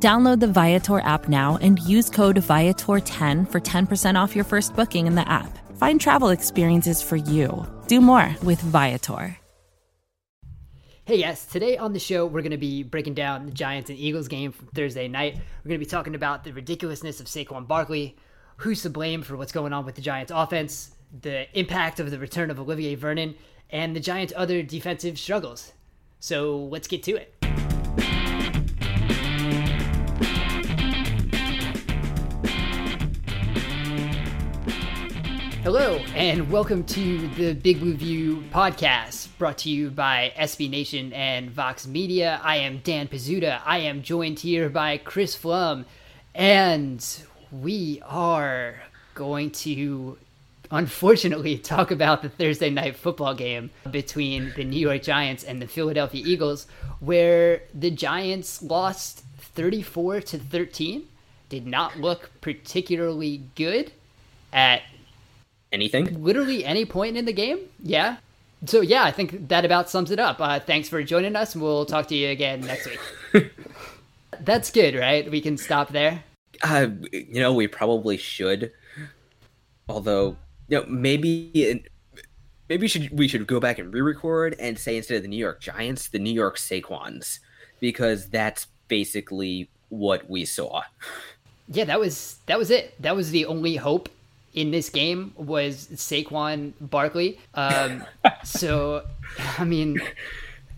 Download the Viator app now and use code Viator10 for 10% off your first booking in the app. Find travel experiences for you. Do more with Viator. Hey, yes, today on the show, we're going to be breaking down the Giants and Eagles game from Thursday night. We're going to be talking about the ridiculousness of Saquon Barkley, who's to blame for what's going on with the Giants offense, the impact of the return of Olivier Vernon, and the Giants' other defensive struggles. So let's get to it. Hello, and welcome to the Big Blue View podcast, brought to you by SB Nation and Vox Media. I am Dan Pizzuta. I am joined here by Chris Pflum, and we are going to, unfortunately, talk about the Thursday night football game between the New York Giants and the Philadelphia Eagles, where the Giants lost 34 to 13. Did not look particularly good at anything? Literally any point in the game. Yeah. So yeah, I think that about sums it up. Uh, thanks for joining us. We'll talk to you again next week. That's good, right? We can stop there. Uh, you know, we probably should. Although, you know, maybe maybe we should we should go back and re-record and say instead of the New York Giants, the New York Saquons, because that's basically what we saw. Yeah, that was that was it. That was the only hope in this game was Saquon Barkley. Um, so, I mean,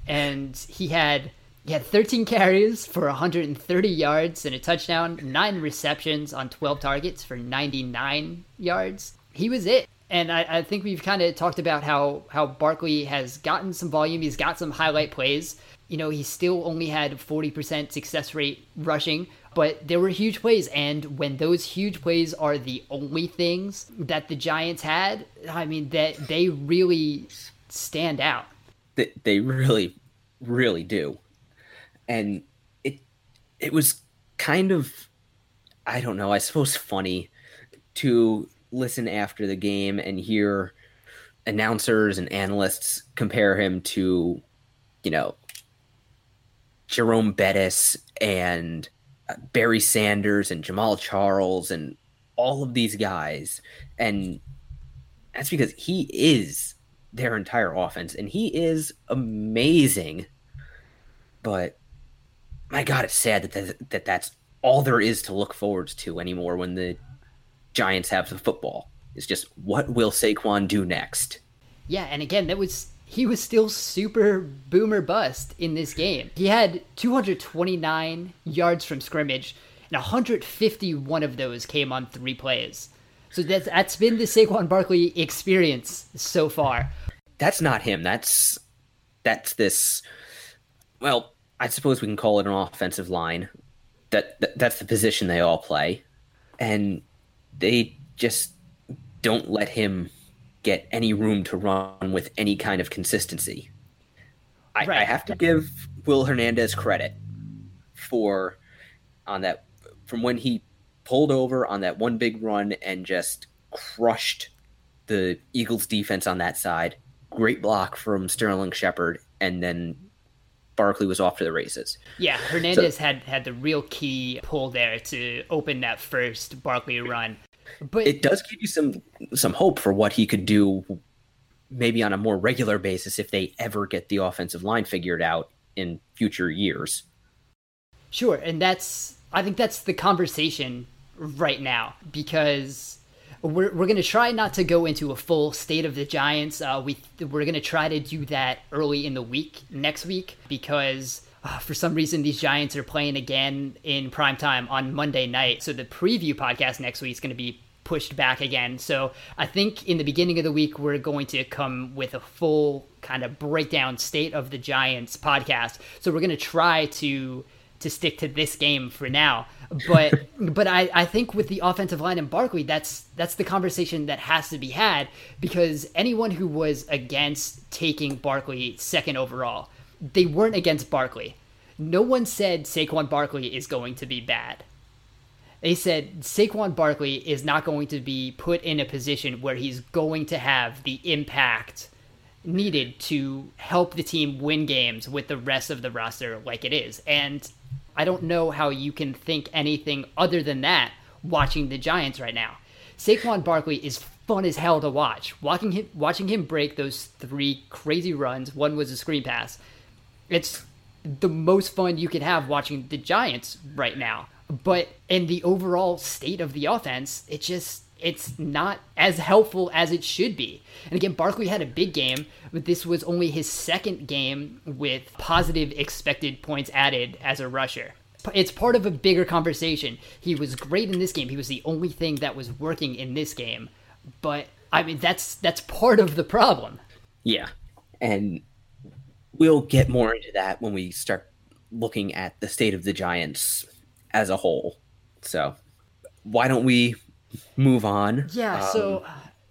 and he had he had 13 carries for 130 yards and a touchdown, nine receptions on 12 targets for 99 yards. He was it. And I, I think we've kind of talked about how how Barkley has gotten some volume. He's got some highlight plays. You know, he still only had 40% success rate rushing, but there were huge plays, and when those huge plays are the only things that the Giants had, I mean that they really stand out. They, they really, really do, and it it was kind of I don't know, I suppose funny to listen after the game and hear announcers and analysts compare him to, you know, Jerome Bettis and Barry Sanders and Jamaal Charles and all of these guys. And that's because he is their entire offense and he is amazing. But my God, it's sad that, that, that that's all there is to look forward to anymore when the Giants have the football. It's just what will Saquon do next? Yeah, and again, that was he was still super boomer bust in this game. He had 229 yards from scrimmage, and 151 of those came on three plays. So that's that's been the Saquon Barkley experience so far. That's not him. That's that's this. Well, I suppose we can call it an offensive line. That, that that's the position they all play, and they just don't let him get any room to run with any kind of consistency. I, right. I have to give Will Hernandez credit for on that from when he pulled over on that one big run and just crushed the Eagles defense on that side. Great block from Sterling Shepard, and then Barkley was off to the races. Yeah, Hernandez so, had had the real key pull there to open that first Barkley run. But it does give you some some hope for what he could do maybe on a more regular basis if they ever get the offensive line figured out in future years. Sure, and that's I think that's the conversation right now because we're, we're going to try not to go into a full state of the Giants. Uh, we we're going to try to do that early in the week next week because uh, for some reason these Giants are playing again in prime time on Monday night. So the preview podcast next week is going to be pushed back again. So I think in the beginning of the week we're going to come with a full kind of breakdown state of the Giants podcast. So we're going to try to to stick to this game for now. But but I, I think with the offensive line and Barkley, that's that's the conversation that has to be had because anyone who was against taking Barkley second overall, they weren't against Barkley. No one said Saquon Barkley is going to be bad. They said Saquon Barkley is not going to be put in a position where he's going to have the impact needed to help the team win games with the rest of the roster like it is. And I don't know how you can think anything other than that watching the Giants right now. Saquon Barkley is fun as hell to watch. Watching him watching him break those three crazy runs, one was a screen pass. It's the most fun you can have watching the Giants right now. But in the overall state of the offense, it just it's not as helpful as it should be. And again, Barkley had a big game, but this was only his second game with positive expected points added as a rusher. It's part of a bigger conversation. He was great in this game. He was the only thing that was working in this game. But I mean that's that's part of the problem. Yeah. And we'll get more into that when we start looking at the state of the Giants as a whole. So, why don't we move on? Yeah. Um, so,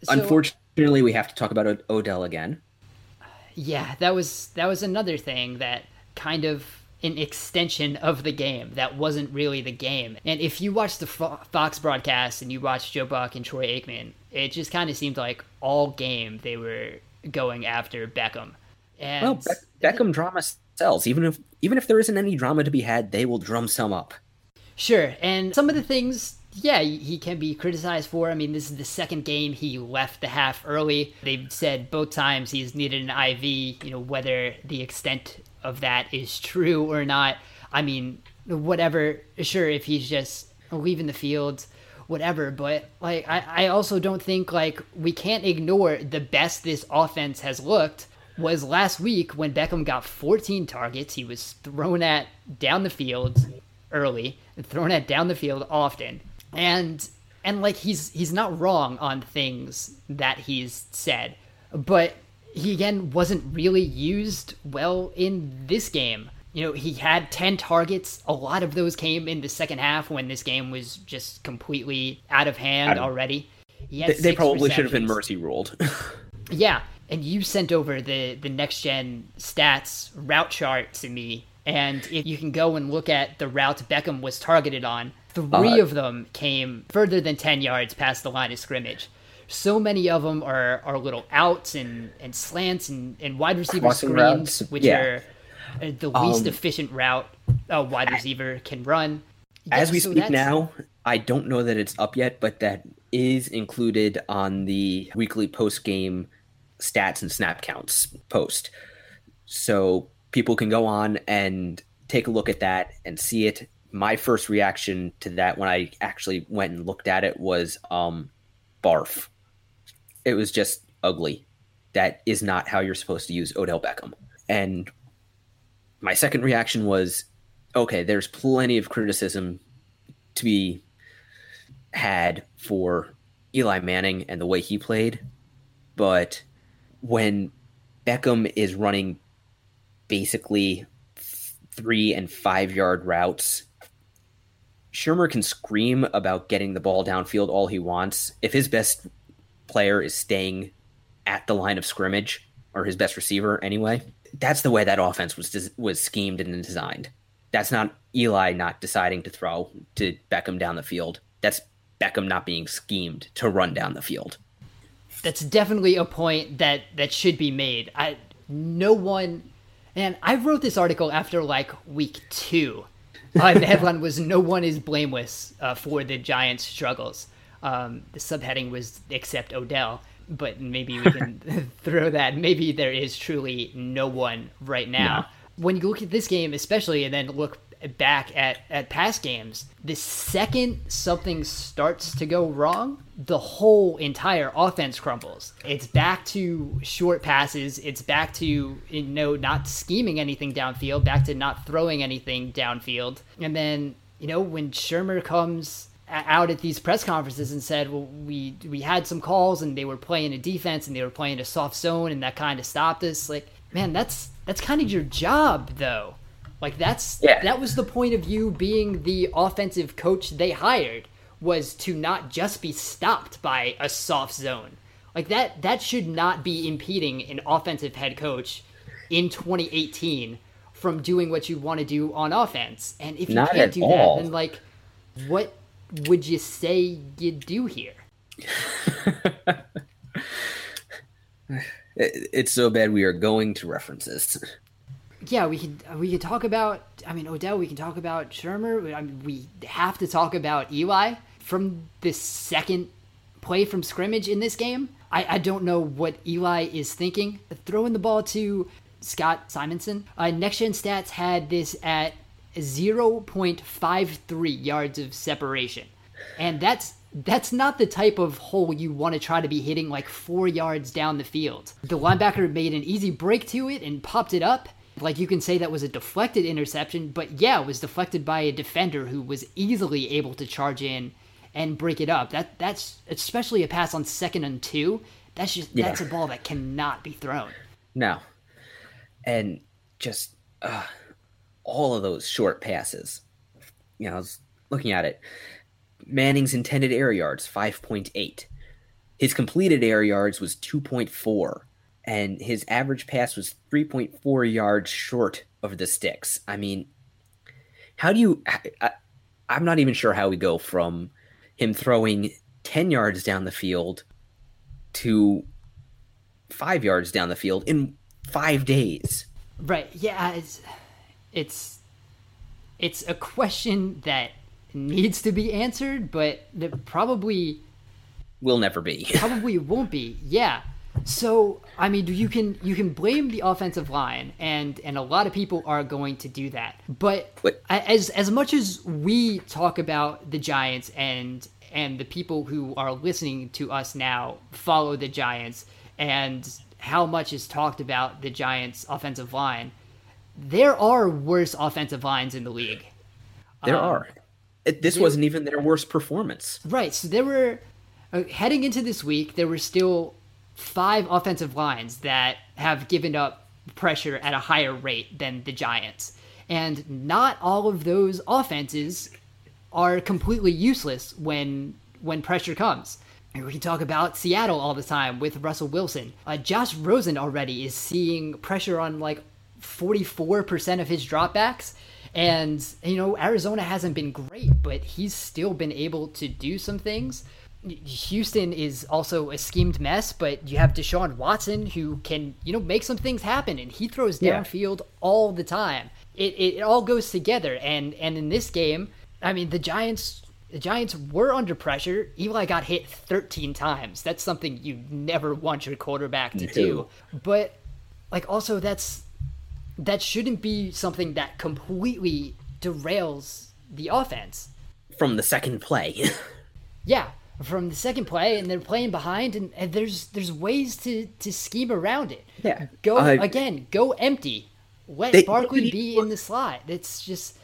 so, unfortunately, we have to talk about Odell again. Yeah, that was that was another thing that kind of an extension of the game that wasn't really the game. And if you watch the Fox broadcast and you watch Joe Buck and Troy Aikman, it just kind of seemed like all game they were going after Beckham. And well, Be- Beckham drama sells. Even if even if there isn't any drama to be had, they will drum some up. Sure, and some of the things yeah, he can be criticized for. I mean, this is the second game he left the half early. They've said both times he's needed an IV, you know, whether the extent of that is true or not. I mean, whatever, sure, if he's just leaving the field, whatever. But, like, I, I also don't think, like, we can't ignore the best this offense has looked was last week when Beckham got 14 targets. He was thrown at down the field early, and thrown it down the field often and and like he's he's not wrong on things that he's said, but he again wasn't really used well in this game. You know, he had 10 targets. A lot of those came in the second half when this game was just completely out of hand already. They, they probably should have been mercy ruled. yeah, and you sent over the the next gen stats route chart to me and if you can go and look at the routes Beckham was targeted on, Three uh, of them came further than 10 yards past the line of scrimmage. So many of them are, are little outs and, and slants and, and wide receiver screens, routes. which yeah. are uh, the least um, efficient route a wide receiver can run. Yeah, as we so speak now, I don't know that it's up yet, but that is included on the weekly post game stats and snap counts post. So people can go on and take a look at that and see it my first reaction to that when I actually went and looked at it was um, barf. It was just ugly. That is not how you're supposed to use Odell Beckham. And my second reaction was okay, there's plenty of criticism to be had for Eli Manning and the way he played. But when Beckham is running basically three and five yard routes Shurmur can scream about getting the ball downfield all he wants. If his best player is staying at the line of scrimmage, or his best receiver anyway, that's the way that offense was was schemed and designed. That's not Eli not deciding to throw to Beckham down the field. That's Beckham not being schemed to run down the field. That's definitely a point that that should be made. I no one and I wrote this article after like week 2 uh, the headline was "No one is blameless uh, for the Giants' struggles." Um, the subheading was "Except Odell," but maybe we can throw that. Maybe there is truly no one right now. When you look at this game, especially, and then look back at, at past games, the second something starts to go wrong, the whole entire offense crumbles. It's back to short passes. It's back to you know not scheming anything downfield, back to not throwing anything downfield. And then, you know, when Shurmur comes out at these press conferences and said, "Well, we we had some calls and they were playing a defense and they were playing a soft zone and that kind of stopped us." Like, man, that's that's kind of your job though. Like that's Yeah. that was the point of you being the offensive coach they hired was to not just be stopped by a soft zone. Like that that should not be impeding an offensive head coach in 2018 from doing what you want to do on offense. And if you Not can't do all. that, then like what would you say you do here? It's so bad we are going to references. Yeah, we could we could talk about. I mean, Odell. We can talk about Shurmur. I mean, we have to talk about Eli from the second play from scrimmage in this game. I, I don't know what Eli is thinking. Throwing the ball to Scott Simonson. Uh, Next Gen Stats had this at 0.53 yards of separation, and that's that's not the type of hole you want to try to be hitting like four yards down the field. The linebacker made an easy break to it and popped it up. Like you can say that was a deflected interception, but yeah, it was deflected by a defender who was easily able to charge in and break it up. That that's especially a pass on second and two. That's just Yeah. that's a ball that cannot be thrown. No. And just uh, all of those short passes. You know, I was looking at it. Manning's intended air yards, 5.8. His completed air yards was 2.4. And his average pass was 3.4 yards short of the sticks. I mean, how do you. I, I'm not even sure how we go from him throwing 10 yards down the field to five yards down the field in five days. Right. Yeah, it's it's it's a question that needs to be answered, but that probably Will never be. probably won't be. Yeah. So I mean, you can you can blame the offensive line, and and a lot of people are going to do that. But as as much as we talk about the Giants and and the people who are listening to us now follow the Giants, and how much is talked about the Giants' offensive line, there are worse offensive lines in the league. There Um, are. It, this wasn't even their worst performance. Right. So there were uh, heading into this week, there were still five offensive lines that have given up pressure at a higher rate than the Giants, and not all of those offenses are completely useless when when pressure comes. We can talk about Seattle all the time with Russell Wilson. Uh, Josh Rosen already is seeing pressure on like 44% of his dropbacks. And, you know, Arizona hasn't been great, but he's still been able to do some things. Houston is also a schemed mess, but you have Deshaun Watson who can, you know, make some things happen, and he throws Yeah. downfield all the time. It, it, it all goes together, and and in this game, I mean, the Giants the Giants were under pressure. Eli got hit 13 times. That's something you never want your quarterback to do. But like also that's that shouldn't be something that completely derails the offense. From the second play. Yeah, from the second play, and they're playing behind, and, and there's there's ways to to scheme around it. Yeah. go Uh, again, go empty. Let They- Barkley they- be in the slot. It's just,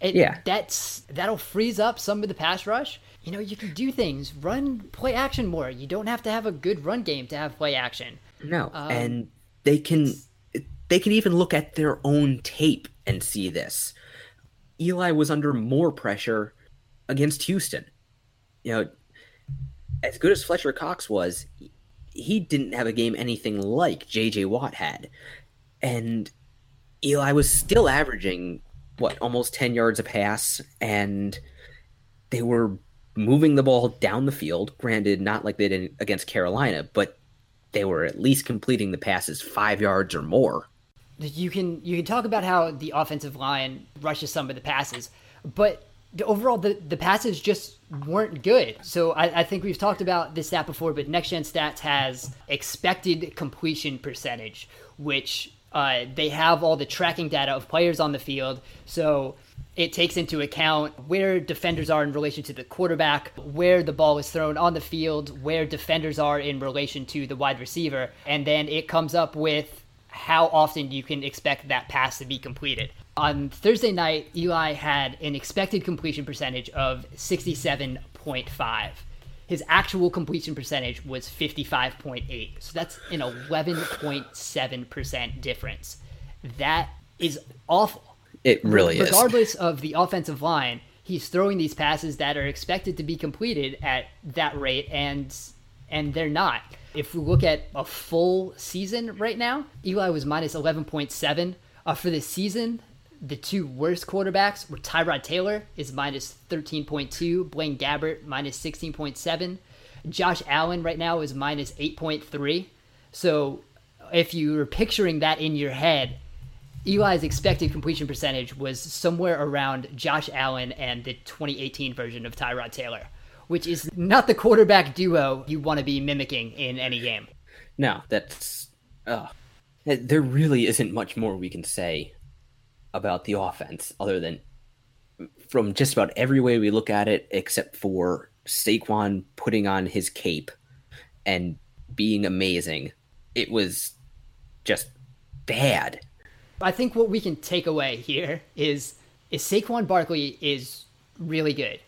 it, Yeah. that's that'll freeze up some of the pass rush. You know, you can do things, run play action more. You don't have to have a good run game to have play action. no. and they can they can even look at their own tape and see this. Eli was under more pressure against Houston. You know, as good as Fletcher Cox was, he didn't have a game anything like JJ Watt had. And Eli was still averaging what almost 10 yards a pass and they were moving the ball down the field granted not like they did against Carolina but they were at least completing the passes 5 yards or more you can you can talk about how the offensive line rushes some of the passes, but overall the, the passes just weren't good. So I, I think we've talked about this stat before, but Next Gen Stats has expected completion percentage, which uh, they have all the tracking data of players on the field. So it takes into account where defenders are in relation to the quarterback, where the ball is thrown on the field, where defenders are in relation to the wide receiver, and then it comes up with how often you can expect that pass to be completed. On Thursday night, Eli had an expected completion percentage of 67.5. His actual completion percentage was 55.8. So that's an 11.7% difference. That is awful. It really regardless is. Regardless of the offensive line, he's throwing these passes that are expected to be completed at that rate, and and they're not. If we look at a full season right now, Eli was minus 11.7. Uh, for the season, the two worst quarterbacks were Tyrod Taylor is minus 13.2, Blaine Gabbert minus 16.7. Josh Allen right now is minus 8.3. So if you were picturing that in your head, Eli's expected completion percentage was somewhere around Josh Allen and the 2018 version of Tyrod Taylor, which is not the quarterback duo you want to be mimicking in any game. No, that's. Uh, there really isn't much more we can say about the offense other than from just about every way we look at it, except for Saquon putting on his cape and being amazing. It was just bad. I think what we can take away here is is Saquon Barkley is really good.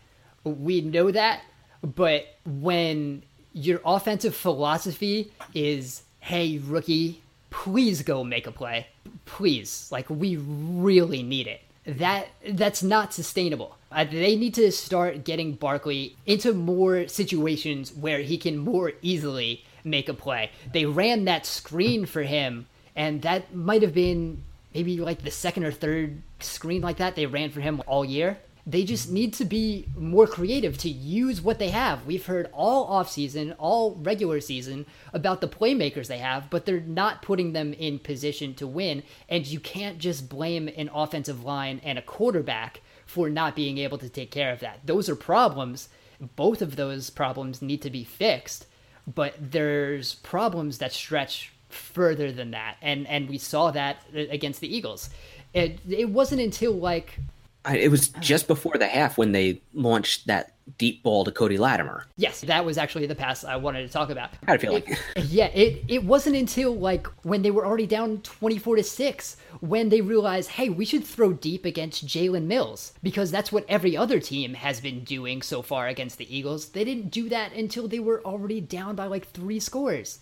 We know that, but when your offensive philosophy is, "Hey, rookie, please go make a play. Please, like we really need it." That that's not sustainable. Uh, they need to start getting Barkley into more situations where he can more easily make a play. They ran that screen for him, and that might have been maybe like the second or third screen like that they ran for him all year. They just need to be more creative to use what they have. We've heard all offseason, all regular season about the playmakers they have, but they're not putting them in position to win. And you can't just blame an offensive line and a quarterback for not being able to take care of that. Those are problems. Both of those problems need to be fixed, but there's problems that stretch further than that, and and we saw that against the Eagles. It it wasn't until like it was just before the half when they launched that deep ball to Cody Latimer. Yes, that was actually the pass I wanted to talk about. How do you feel like? yeah, it it wasn't until like when they were already down twenty four to six when they realized, hey, we should throw deep against Jalen Mills because that's what every other team has been doing so far against the Eagles. They didn't do that until they were already down by like three scores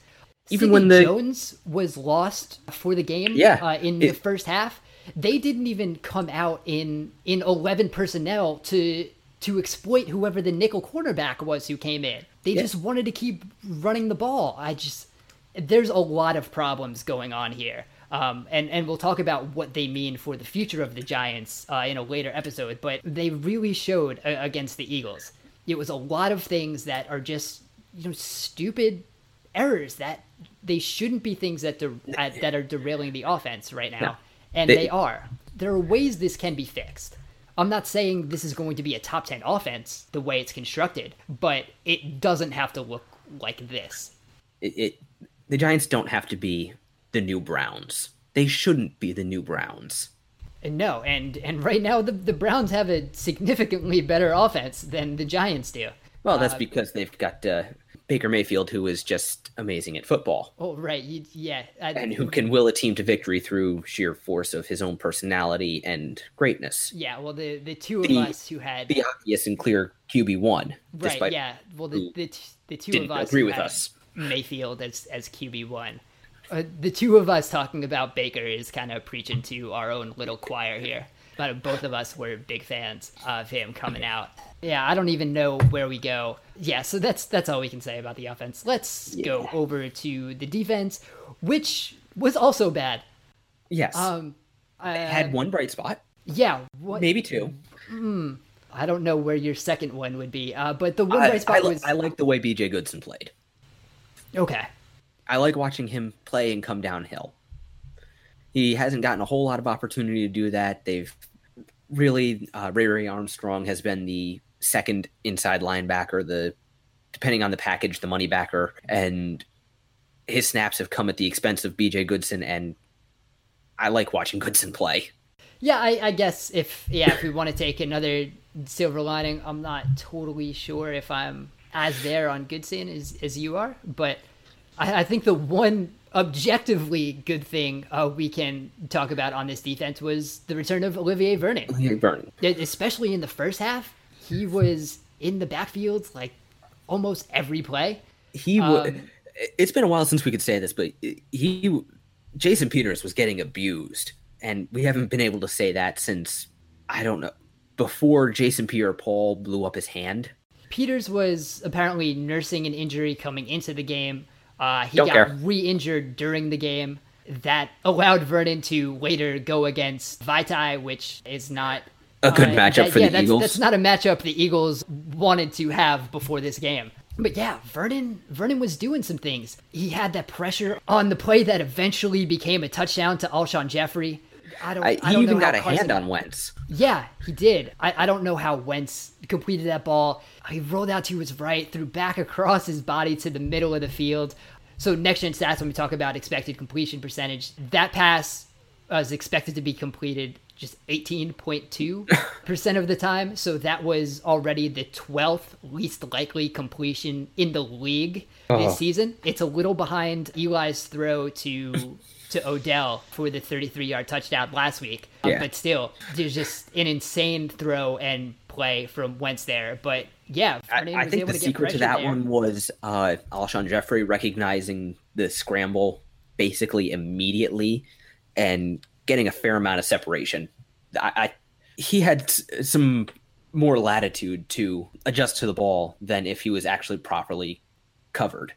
even Sidney when the Jones was lost for the game, yeah, uh, in it, the first half, they didn't even come out in in eleven personnel to to exploit whoever the nickel cornerback was who came in. They yeah. just wanted to keep running the ball. I just there's a lot of problems going on here. Um, and and we'll talk about what they mean for the future of the Giants uh, in a later episode. But they really showed uh, against the Eagles. It was a lot of things that are just you know stupid errors that they shouldn't be things that de- that are derailing the offense right now, no. And they, they are. There are ways this can be fixed. I'm not saying this is going to be a top 10 offense the way it's constructed, but it doesn't have to look like this. It, it, the Giants don't have to be the new Browns. They shouldn't be the new Browns. No, and and right now the the Browns have a significantly better offense than the Giants do. Well, that's uh, because they've got uh, Baker Mayfield, who is just amazing at football. Oh, right. You, yeah. I, and who can will a team to victory through sheer force of his own personality and greatness. Yeah. Well, the, the two of the, us who had the obvious and clear QB1. Right. Yeah. Well, the, the, the two of us agree with us. Mayfield as, as QB1. Uh, the two of us talking about Baker is kind of preaching to our own little choir here. But both of us were big fans of him coming out yeah, I don't even know where we go. Yeah, so that's that's all we can say about the offense. Let's yeah. go over to the defense, which was also bad. Yes. Um, uh, had one bright spot. Yeah, what, maybe two. Mm, I don't know where your second one would be, uh, but the one I, bright spot I, was. I like the way B.J. Goodson played. Okay. I like watching him play and come downhill. He hasn't gotten a whole lot of opportunity to do that. They've really uh, Ray Ray Armstrong has been the second inside linebacker, the depending on the package, the money backer, and his snaps have come at the expense of BJ Goodson, and I like watching Goodson play. Yeah, I, I guess if yeah, if we want to take another silver lining, I'm not totally sure if I'm as there on Goodson as as you are, but I, I think the one objectively good thing uh, we can talk about on this defense was the return of Olivier Vernon. Olivier Vernon, especially in the first half he was in the backfield like almost every play. He um, it's been a while since we could say this, but he Jason Peters was getting abused And we haven't been able to say that since, I don't know, before Jason Pierre Paul blew up his hand. Peters was apparently nursing an injury coming into the game. Uh, he Don't got care. re injured during the game. That allowed Vernon to later go against Vaitai, which is not A good uh, matchup that- for yeah, the that's, Eagles. That's not a matchup the Eagles wanted to have before this game. But yeah, Vernon Vernon was doing some things. He had that pressure on the play that eventually became a touchdown to Alshon Jeffery. I don't. I, I he don't even know got a Carson- hand on Wentz. yeah, he did. I, I don't know how Wentz completed that ball. He rolled out to his right, threw back across his body to the middle of the field. So next gen stats, when we talk about expected completion percentage, that pass was expected to be completed just 18.2% of the time. So that was already the 12th least likely completion in the league this oh. season. It's a little behind Eli's throw to to Odell for the 33 yard touchdown last week. Yeah. But still, there's just an insane throw and play from Wentz there. But yeah, I, Vernon I think the to secret to that there. one was uh, Alshon Jeffery recognizing the scramble basically immediately and getting a fair amount of separation. I, I he had some more latitude to adjust to the ball than if he was actually properly covered.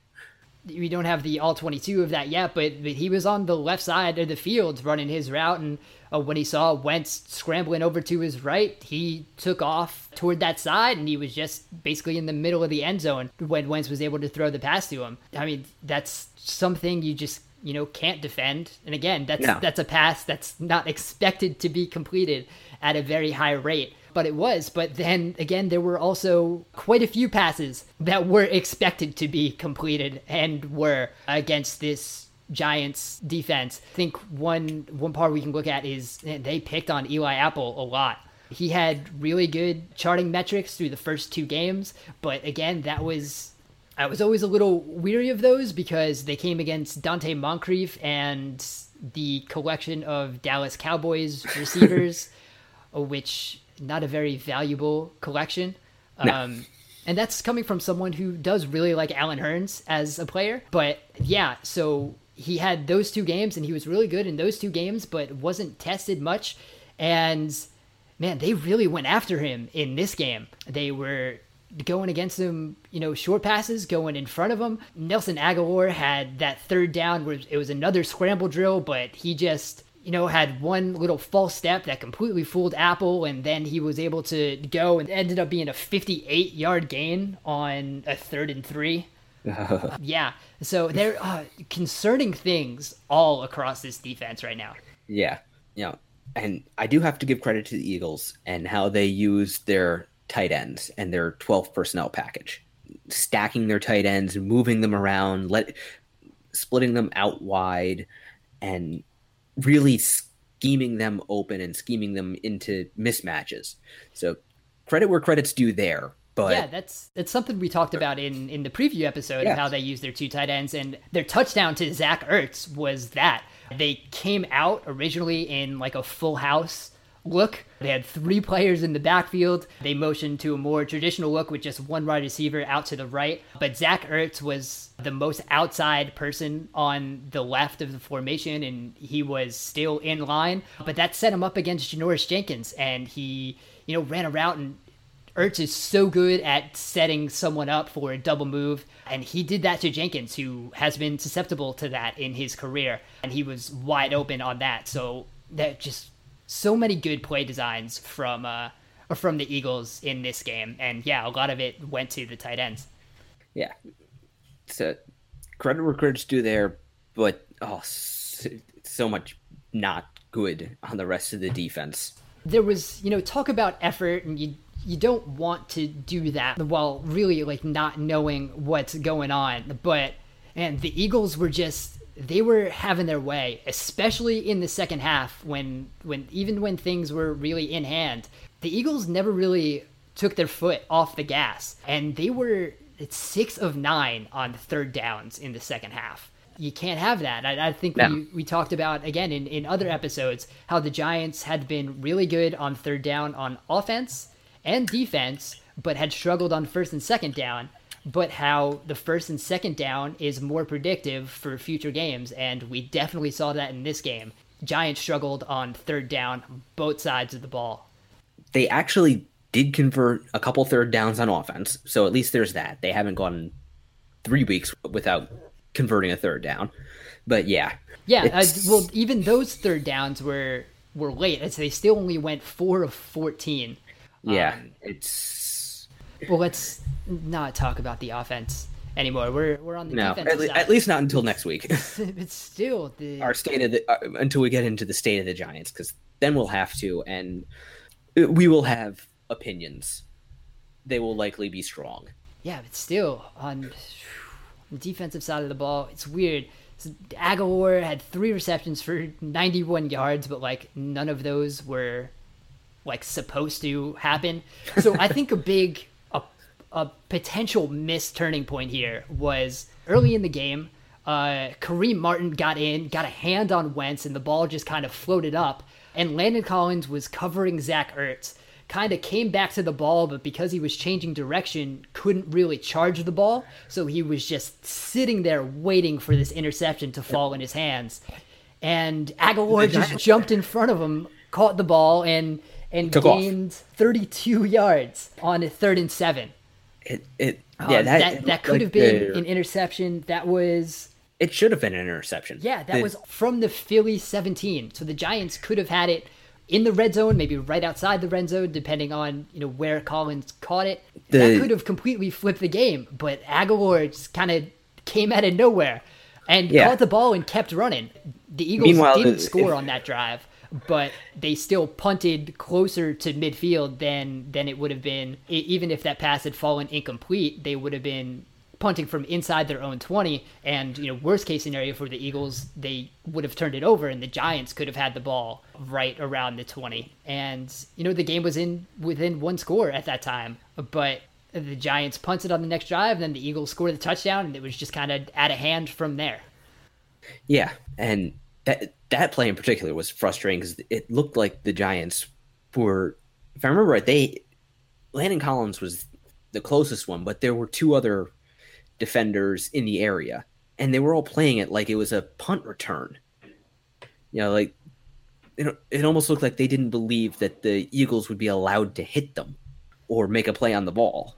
We don't have the all 22 of that yet, but, but he was on the left side of the field running his route. And uh, when he saw Wentz scrambling over to his right, he took off toward that side and he was just basically in the middle of the end zone when Wentz was able to throw the pass to him. I mean, that's something you just, you know, can't defend. And again, that's, No. that's a pass that's not expected to be completed at a very high rate. But it was. But then again, there were also quite a few passes that were expected to be completed and were against this Giants defense. I think one one part we can look at is they picked on Eli Apple a lot. He had really good charting metrics through the first two games, but again, that was I was always a little weary of those because they came against Donte Moncrief and the collection of Dallas Cowboys receivers, which not a very valuable collection. No. Um, and that's coming from someone who does really like Allen Hurns as a player. But yeah, so he had those two games and he was really good in those two games, but wasn't tested much. And man, they really went after him in this game. They were going against him, you know, short passes, going in front of him. Nelson Agholor had that third down where it was another scramble drill, but he just, you know, had one little false step that completely fooled Apple, and then he was able to go and ended up being a 58 yard gain on a third and three. yeah, so there are concerning things all across this defense right now. Yeah, yeah. And I do have to give credit to the Eagles and how they use their tight ends and their 12 personnel package, stacking their tight ends, moving them around, let splitting them out wide, and really scheming them open and scheming them into mismatches. So credit where credit's due there. But yeah, that's that's something we talked about in in the preview episode Yeah. of how they use their two tight ends, and their touchdown to Zach Ertz was that they came out originally in like a full house look. They had three players in the backfield. They motioned to a more traditional look with just one wide receiver out to the right. But Zach Ertz was the most outside person on the left of the formation, and he was still in line. But that set him up against Janoris Jenkins, and he, you know, ran a route and Ertz is so good at setting someone up for a double move, and he did that to Jenkins, who has been susceptible to that in his career, and he was wide open on that. So that just so many good play designs from uh, from the Eagles in this game, and yeah, a lot of it went to the tight ends. yeah. So credit where credit's due there, but oh, so, so much not good on the rest of the defense. there was you know talk about effort and you you don't want to do that while really like not knowing what's going on but and the eagles were just they were having their way especially in the second half when when even when things were really in hand the eagles never really took their foot off the gas and they were it's six of nine on third downs in the second half you can't have that. I, I think No. we, we talked about again in, in other episodes how the Giants had been really good on third down on offense and defense, but had struggled on first and second down. But how the first and second down is more predictive for future games, and we definitely saw that in this game. Giants struggled on third down, both sides of the ball. They actually did convert a couple third downs on offense, so at least there's that. They haven't gone three weeks without converting a third down. But yeah, yeah. Uh, well, even those third downs were were late, as they still only went four of fourteen. Yeah, um, it's. Well, let's not talk about the offense anymore. We're we're on the no, defense. At, le- at, least not until next week. it's still the our state of the uh, until we get into the state of the Giants because then we'll have to and we will have opinions. They will likely be strong. Yeah, but still on the defensive side of the ball, it's weird. Agholor had three receptions for 91 yards, but like none of those were like supposed to happen. So I think a big a, a potential missed turning point here was early in the game. Uh, Kareem Martin got in, got a hand on Wentz, and the ball just kind of floated up. And Landon Collins was covering Zach Ertz kind of came back to the ball, but because he was changing direction, couldn't really charge the ball. So he was just sitting there waiting for this interception to fall in his hands. And Agholor just jumped in front of him, caught the ball, and and Took gained off. 32 yards on a third and seven. It, it yeah, um, that, that, that could like have been the, an interception. That was. It should have been an interception. Yeah, that the, was from the Philly 17. So the Giants could have had it in the red zone, maybe right outside the red zone, depending on you know where Collins caught it. The, that could have completely flipped the game, but Agholor just kind of came out of nowhere and yeah. caught the ball and kept running. The Eagles Meanwhile, didn't the, score if, on that drive, but they still punted closer to midfield than than it would have been. Even if that pass had fallen incomplete, they would have been punting from inside their own 20 and you know worst case scenario for the eagles they would have turned it over and the giants could have had the ball right around the 20 and you know the game was in within one score at that time but the giants punted on the next drive and then the eagles scored the touchdown and it was just kind of out of hand from there. Yeah and that that play in particular was frustrating because it looked like the giants were if i remember right they landon collins was the closest one but there were two other defenders in the area, and they were all playing it like it was a punt return. You know, like it, it almost looked like they didn't believe that the Eagles would be allowed to hit them or make a play on the ball.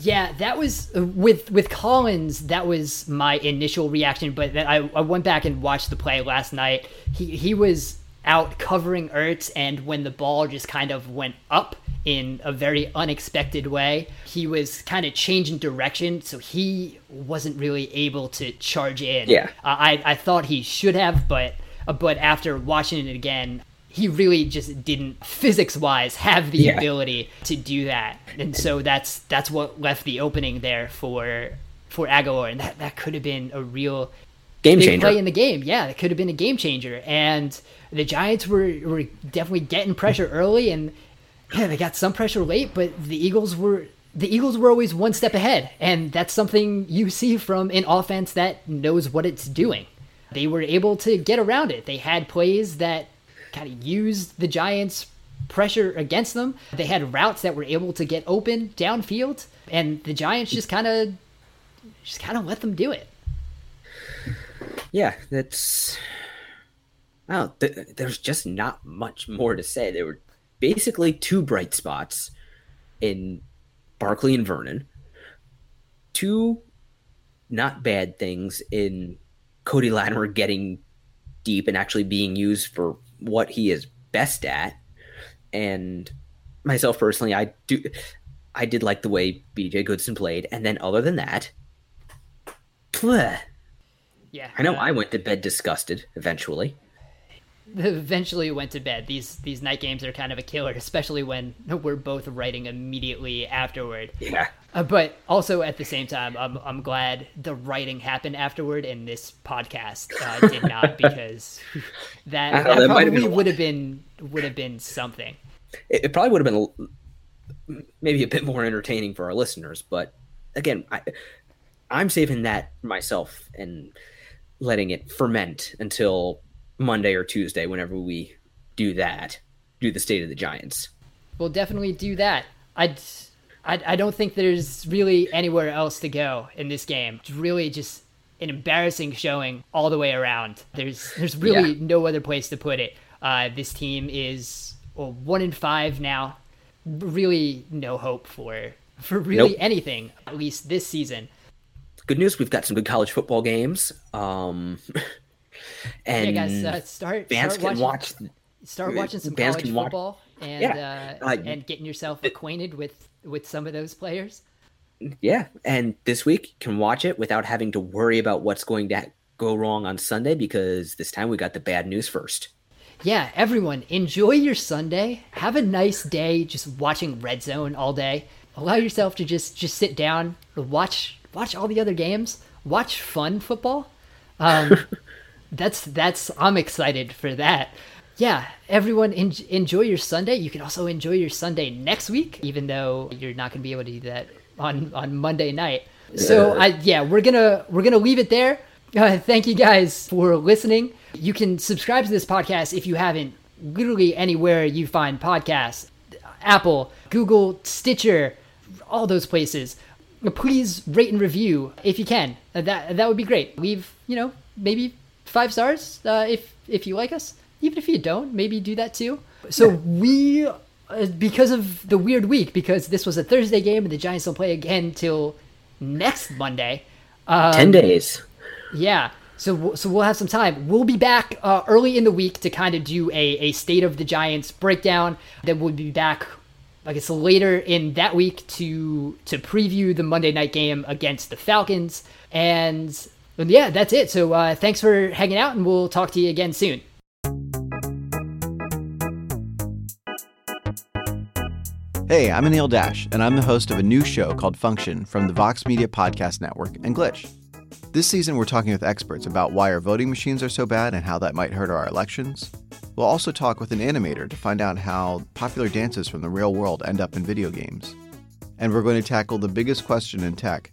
Yeah, that was uh, with with Collins. That was my initial reaction, but then I, I went back and watched the play last night. He he was out covering Ertz, and when the ball just kind of went up, in a very unexpected way. He was kind of changing direction, so he wasn't really able to charge in. Yeah, uh, I I thought he should have, but uh, but after watching it again, he really just didn't physics wise have the yeah. ability to do that, and so that's that's what left the opening there for for Agholor, and that that could have been a real game changer play in the game. Yeah, it could have been a game changer, and the Giants were were definitely getting pressure early and yeah, they got some pressure late, but the Eagles were the Eagles were always one step ahead, and that's something you see from an offense that knows what it's doing. They were able to get around it. They had plays that kind of used the Giants' pressure against them. They had routes that were able to get open downfield, and the Giants just kind of just kind of let them do it. Yeah, that's. Well, th- there's just not much more to say. There were basically two bright spots in Barkley and Vernon, two not bad things in Cody Latimer getting deep and actually being used for what he is best at. And myself personally, I do I did like the way BJ Goodson played. And then other than that, bleh. Yeah. I know uh, I went to bed disgusted eventually eventually went to bed. These these night games are kind of a killer, especially when we're both writing immediately afterward. Yeah. Uh, but also at the same time, I'm I'm glad the writing happened afterward, and this podcast uh, did not because that, that, that probably would have been would have been something. It, it probably would have been maybe a bit more entertaining for our listeners, but again, I, I'm saving that myself and letting it ferment until Monday or Tuesday whenever we do that, do the state of the Giants. We'll definitely do that. I'd, I I don't think there's really anywhere else to go in this game. It's really just an embarrassing showing all the way around. There's there's really yeah. no other place to put it. Uh, this team is well, one in five now. Really, no hope for for really nope. anything. At least this season. Good news, we've got some good college football games. Um, and yeah, guys, uh, start fans start can watching, watch. Start watching some college football watch, and yeah, uh, and getting yourself acquainted with with some of those players. Yeah, and this week you can watch it without having to worry about what's going to go wrong on Sunday because this time we got the bad news first. Yeah, everyone, enjoy your Sunday. Have a nice day just watching Red Zone all day. Allow yourself to just just sit down, watch watch all the other games, watch fun football. Um, that's that's I'm excited for that. Yeah, everyone en- enjoy your Sunday. You can also enjoy your Sunday next week, even though you're not going to be able to do that on on Monday night. So I yeah, we're gonna we're gonna leave it there. Uh, thank you guys for listening. You can subscribe to this podcast if you haven't. Literally anywhere you find podcasts, Apple, Google, Stitcher, all those places. Please rate and review if you can. That that would be great. Leave you know maybe five stars uh, if if you like us. Even if you don't, maybe do that too. So we uh, because of the weird week, because this was a Thursday game and the Giants don't play again till next Monday. Um, Ten days. Yeah. So, so we'll have some time. We'll be back uh, early in the week to kind of do a, a state of the Giants breakdown. Then we'll be back, I guess, later in that week to to preview the Monday night game against the Falcons. And, and yeah, that's it. So uh, thanks for hanging out, and we'll talk to you again soon. Hey, I'm Anil Dash, and I'm the host of a new show called Function from the Vox Media Podcast Network and Glitch. This season, we're talking with experts about why our voting machines are so bad and how that might hurt our elections. We'll also talk with an animator to find out how popular dances from the real world end up in video games. And we're going to tackle the biggest question in tech